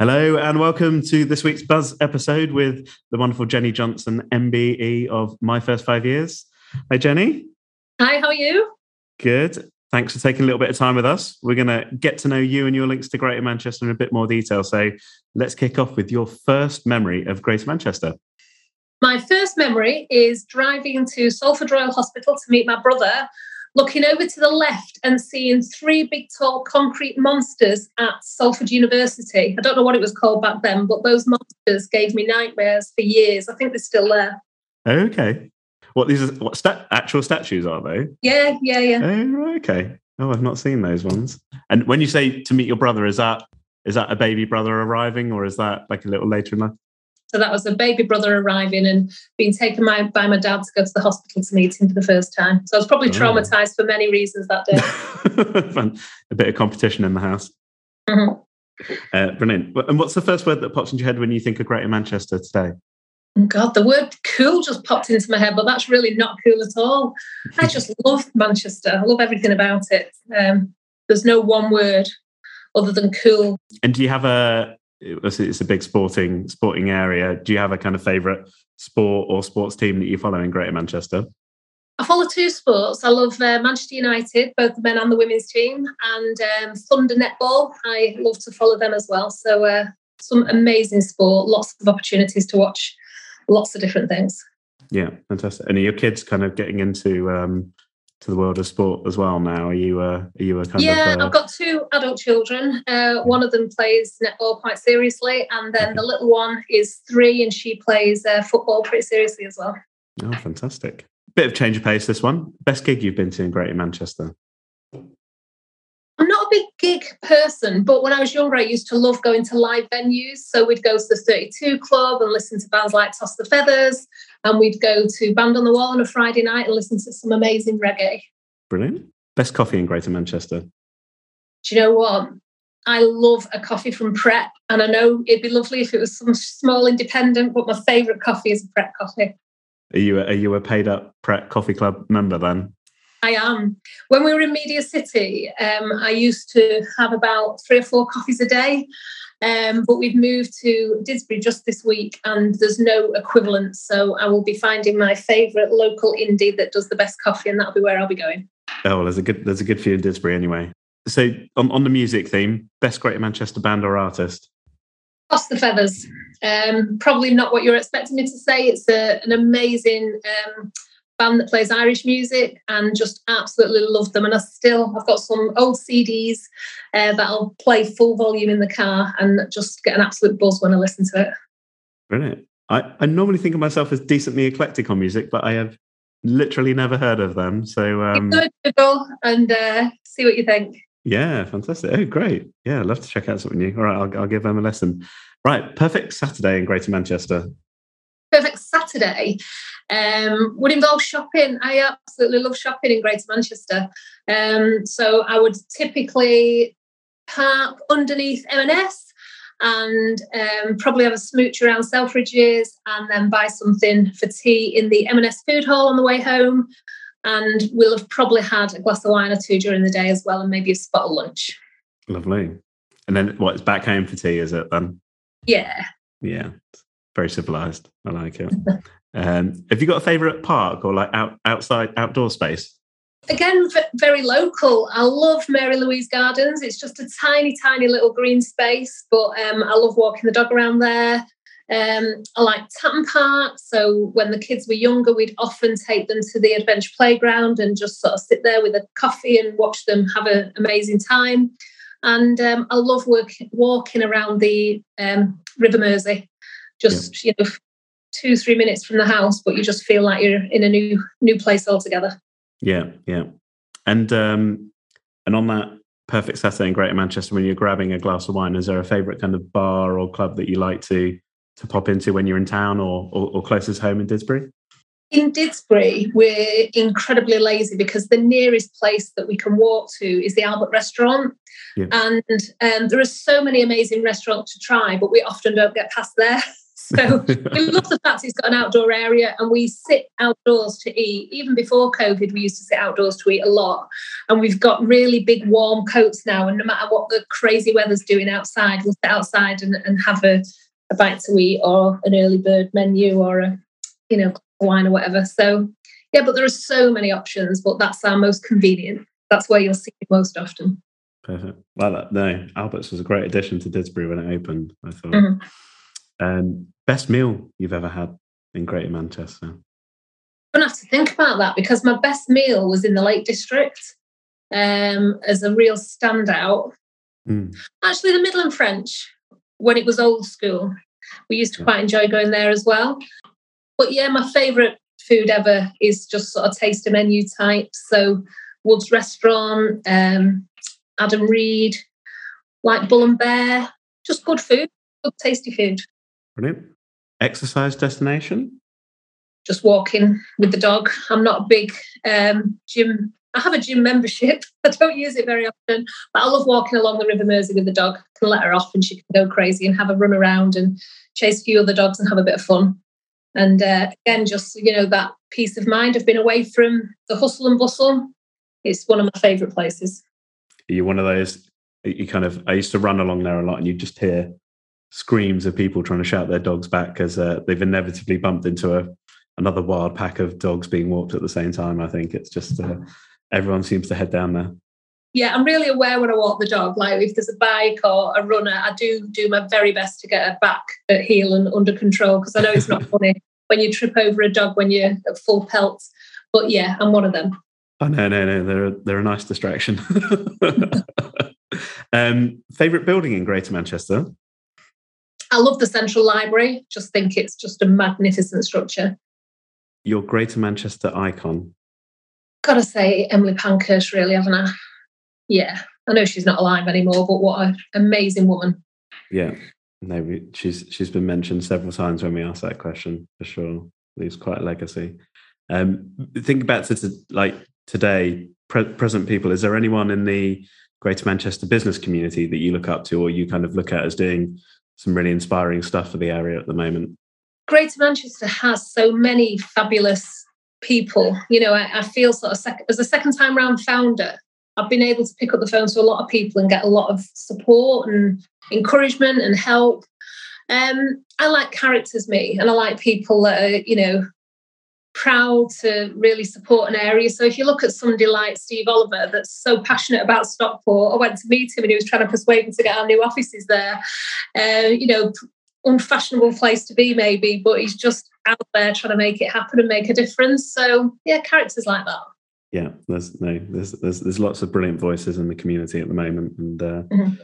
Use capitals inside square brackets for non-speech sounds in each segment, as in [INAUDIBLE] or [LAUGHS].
Hello and welcome to this week's Buzz episode with the wonderful Jenny Johnson, MBE of My First Five Years. Hi, Jenny. Hi, how are you? Good. Thanks for taking a little bit of time with us. We're going to get to know you and your links to Greater Manchester in a bit more detail. So let's kick off with your first memory of Greater Manchester. My first memory is driving to Salford Royal Hospital to meet my brother looking over to the left and seeing three big tall concrete monsters at Salford University. I don't know what it was called back then, but those monsters gave me nightmares for years. I think they're still there. Okay. What these are what stat, actual statues are they? Yeah, yeah, yeah. Oh, okay. Oh, I've not seen those ones. And when you say to meet your brother, is that is that a baby brother arriving, or is that like a little later in life? So that was a baby brother arriving and being taken by, by my dad to go to the hospital to meet him for the first time. So I was probably oh. traumatized for many reasons that day. [LAUGHS] a bit of competition in the house. Mm-hmm. Uh, brilliant. And what's the first word that pops into your head when you think of Greater Manchester today? Oh God, the word cool just popped into my head, but that's really not cool at all. I [LAUGHS] just love Manchester. I love everything about it. Um, there's no one word other than cool. And do you have a it's a big sporting sporting area. Do you have a kind of favourite sport or sports team that you follow in Greater Manchester? I follow two sports. I love uh, Manchester United, both the men and the women's team, and um, Thunder Netball. I love to follow them as well. So uh, some amazing sport, lots of opportunities to watch, lots of different things. Yeah, fantastic. And are your kids kind of getting into um, to the world of sport as well now? Are you uh, are you a kind yeah, of? Yeah, uh... I've got two adult children. Uh, one of them plays netball quite seriously, and then the little one is three, and she plays uh, football pretty seriously as well. Oh, fantastic! Bit of change of pace. This one, best gig you've been to in Greater Manchester. I'm not a big gig person, but when I was younger, I used to love going to live venues. So we'd go to the 32 Club and listen to bands like Toss the Feathers, and we'd go to Band on the Wall on a Friday night and listen to some amazing reggae. Brilliant. Best coffee in Greater Manchester. Do you know what? I love a coffee from Pret, and I know it'd be lovely if it was some small independent, but my favourite coffee is a Pret coffee. Are you a, are you a paid up Pret Coffee Club member then? I am. When we were in Media City, um, I used to have about three or four coffees a day. Um, but we've moved to Didsbury just this week and there's no equivalent. So I will be finding my favourite local indie that does the best coffee and that'll be where I'll be going. Oh, well, there's a good there's a good few in Didsbury anyway. So on, on the music theme, best Greater Manchester band or artist? Toss the Feathers. Um, probably not what you're expecting me to say. It's a, an amazing um, band that plays Irish music and just absolutely love them. And I still, I've got some old CDs uh, that I'll play full volume in the car and just get an absolute buzz when I listen to it. Brilliant. I, I normally think of myself as decently eclectic on music, but I have literally never heard of them. So um, Google and uh, see what you think. Yeah, fantastic. Oh, great. Yeah, I'd love to check out something new. All right, I'll, I'll give them a lesson. Right, perfect Saturday in Greater Manchester. Perfect Saturday um, would involve shopping. I absolutely love shopping in Greater Manchester. Um, so I would typically park underneath M&S and um, probably have a smooch around Selfridges and then buy something for tea in the M&S food hall on the way home. And we'll have probably had a glass of wine or two during the day as well and maybe a spot of lunch. Lovely. And then what, it's back home for tea, is it then? Yeah. Yeah. Very civilized. I like it. [LAUGHS] Um, have you got a favourite park or like out, outside outdoor space? Again, very local. I love Marie Louise Gardens. It's just a tiny, tiny little green space, but um, I love walking the dog around there. Um, I like Tatton Park. So when the kids were younger, we'd often take them to the adventure playground and just sort of sit there with a coffee and watch them have an amazing time. And um, I love work, walking around the um, River Mersey, just yeah. you know two three minutes from the house but you just feel like you're in a new new place altogether yeah yeah and um and on that perfect saturday in greater manchester when you're grabbing a glass of wine is there a favorite kind of bar or club that you like to to pop into when you're in town or or, or closest home in didsbury in Didsbury, we're incredibly lazy because the nearest place that we can walk to is the Albert restaurant. Yeah. And um, there are so many amazing restaurants to try, but we often don't get past there. [LAUGHS] So we love the fact it's got an outdoor area and we sit outdoors to eat. Even before COVID, we used to sit outdoors to eat a lot. And we've got really big warm coats now. And no matter what the crazy weather's doing outside, we'll sit outside and, and have a, a bite to eat or an early bird menu or a, you know, wine or whatever. So yeah, but there are so many options, but that's our most convenient. That's where you'll see it most often. Perfect. Well, no, Albert's was a great addition to Didsbury when it opened. I thought. Mm-hmm. Um, best meal you've ever had in Greater Manchester? I'm gonna have to think about that because my best meal was in the Lake District um, as a real standout. Mm. Actually, the Midland French when it was old school, we used to quite enjoy going there as well. But yeah, my favourite food ever is just sort of taster menu type. So Wood's Restaurant, um, Adam Reid, like Bull and Bear, just good food, good tasty food. Brilliant. Exercise destination? Just walking with the dog. I'm not a big um, gym. I have a gym membership. [LAUGHS] I don't use it very often, but I love walking along the River Mersey with the dog. I can let her off and she can go crazy and have a run around and chase a few other dogs and have a bit of fun. And uh, again, just you know that peace of mind of being away from the hustle and bustle. It's one of my favourite places. Are you one of those? You kind of. I used to run along there a lot, and you'd just hear screams of people trying to shout their dogs back because uh, they've inevitably bumped into a another wild pack of dogs being walked at the same time. I think it's just uh, everyone seems to head down there. Yeah, I'm really aware when I walk the dog. Like if there's a bike or a runner, I do do my very best to get her back at heel and under control because I know it's not [LAUGHS] funny when you trip over a dog when you're at full pelt. But yeah, I'm one of them. Oh no, no, no! They're they're a nice distraction. [LAUGHS] um, favorite building in Greater Manchester? I love the Central Library. Just think it's just a magnificent structure. Your Greater Manchester icon? Gotta say, Emily Pankhurst, really, haven't I? Yeah, I know she's not alive anymore, but what an amazing woman. Yeah, no, she's she's been mentioned several times when we asked that question for sure. Leaves quite a legacy. Um, think back to, to like today, pre- present people. Is there anyone in the Greater Manchester business community that you look up to, or you kind of look at as doing some really inspiring stuff for the area at the moment. Greater Manchester has so many fabulous people. You know, I, I feel sort of sec- as a second time round founder, I've been able to pick up the phone to a lot of people and get a lot of support and encouragement and help. Um, I like characters, me, and I like people that are, you know, proud to really support an area. So if you look at somebody like Steve Oliver, that's so passionate about Stockport, I went to meet him and he was trying to persuade me to get our new offices there. Uh, you know, unfashionable place to be maybe, but he's just out there trying to make it happen and make a difference. So yeah, characters like that. Yeah, there's no, there's there's there's lots of brilliant voices in the community at the moment, and uh, mm-hmm.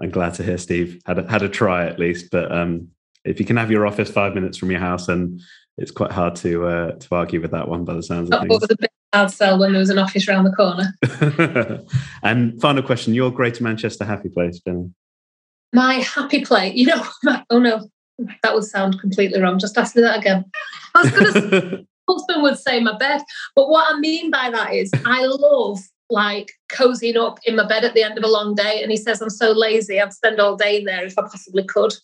I'm glad to hear Steve had a, had a try at least. But um, if you can have your office five minutes from your house and it's quite hard to uh, to argue with that one by the sounds of things. was a bit hard sell when there was an office around the corner. [LAUGHS] and final question: Your Greater Manchester happy place, Jenny? My happy place. You know, [LAUGHS] my, oh no, that would sound completely wrong. Just ask me that again. I was going [LAUGHS] to. husband would say my bed, but what I mean by that is I love like cozying up in my bed at the end of a long day. And he says, I'm so lazy, I'd spend all day in there if I possibly could.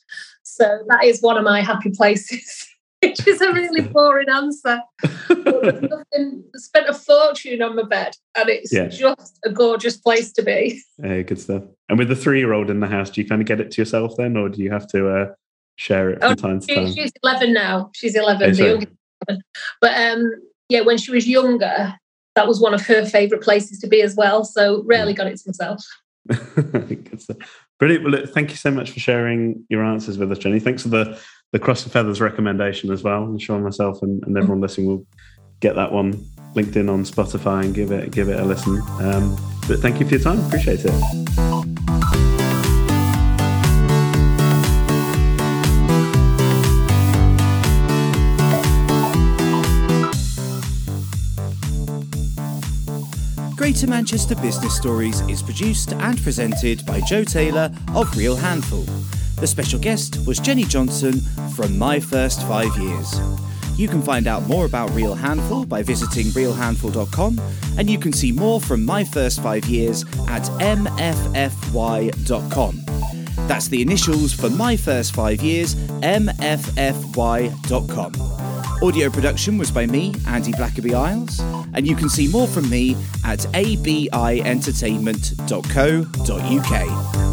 So that is one of my happy places. Which is a really [LAUGHS] boring answer. [LAUGHS] nothing, spent a fortune on my bed, and it's yeah. just a gorgeous place to be. Hey, good stuff. And with the three-year-old in the house, do you kind of get it to yourself then, or do you have to uh, share it from oh, time to time? She's eleven now. She's eleven. Oh, but um, yeah, when she was younger, that was one of her favourite places to be as well. So rarely got it to myself. [LAUGHS] Brilliant. Well, look, thank you so much for sharing your answers with us, Jenny. Thanks for the the Toss the Feathers recommendation as well. I'm sure myself and, and everyone listening will get that one linked in on Spotify and give it give it a listen. Um, but thank you for your time. Appreciate it. Greater Manchester Business Stories is produced and presented by Joe Taylor of Real Handful. The special guest was Jenny Johnson from My First Five Years. You can find out more about Real Handful by visiting realhandful.com, and you can see more from My First Five Years at mffy.com. That's the initials for my first five years, mffy.com. Audio production was by me, Andy Blackaby Isles, and you can see more from me at abientertainment.co.uk.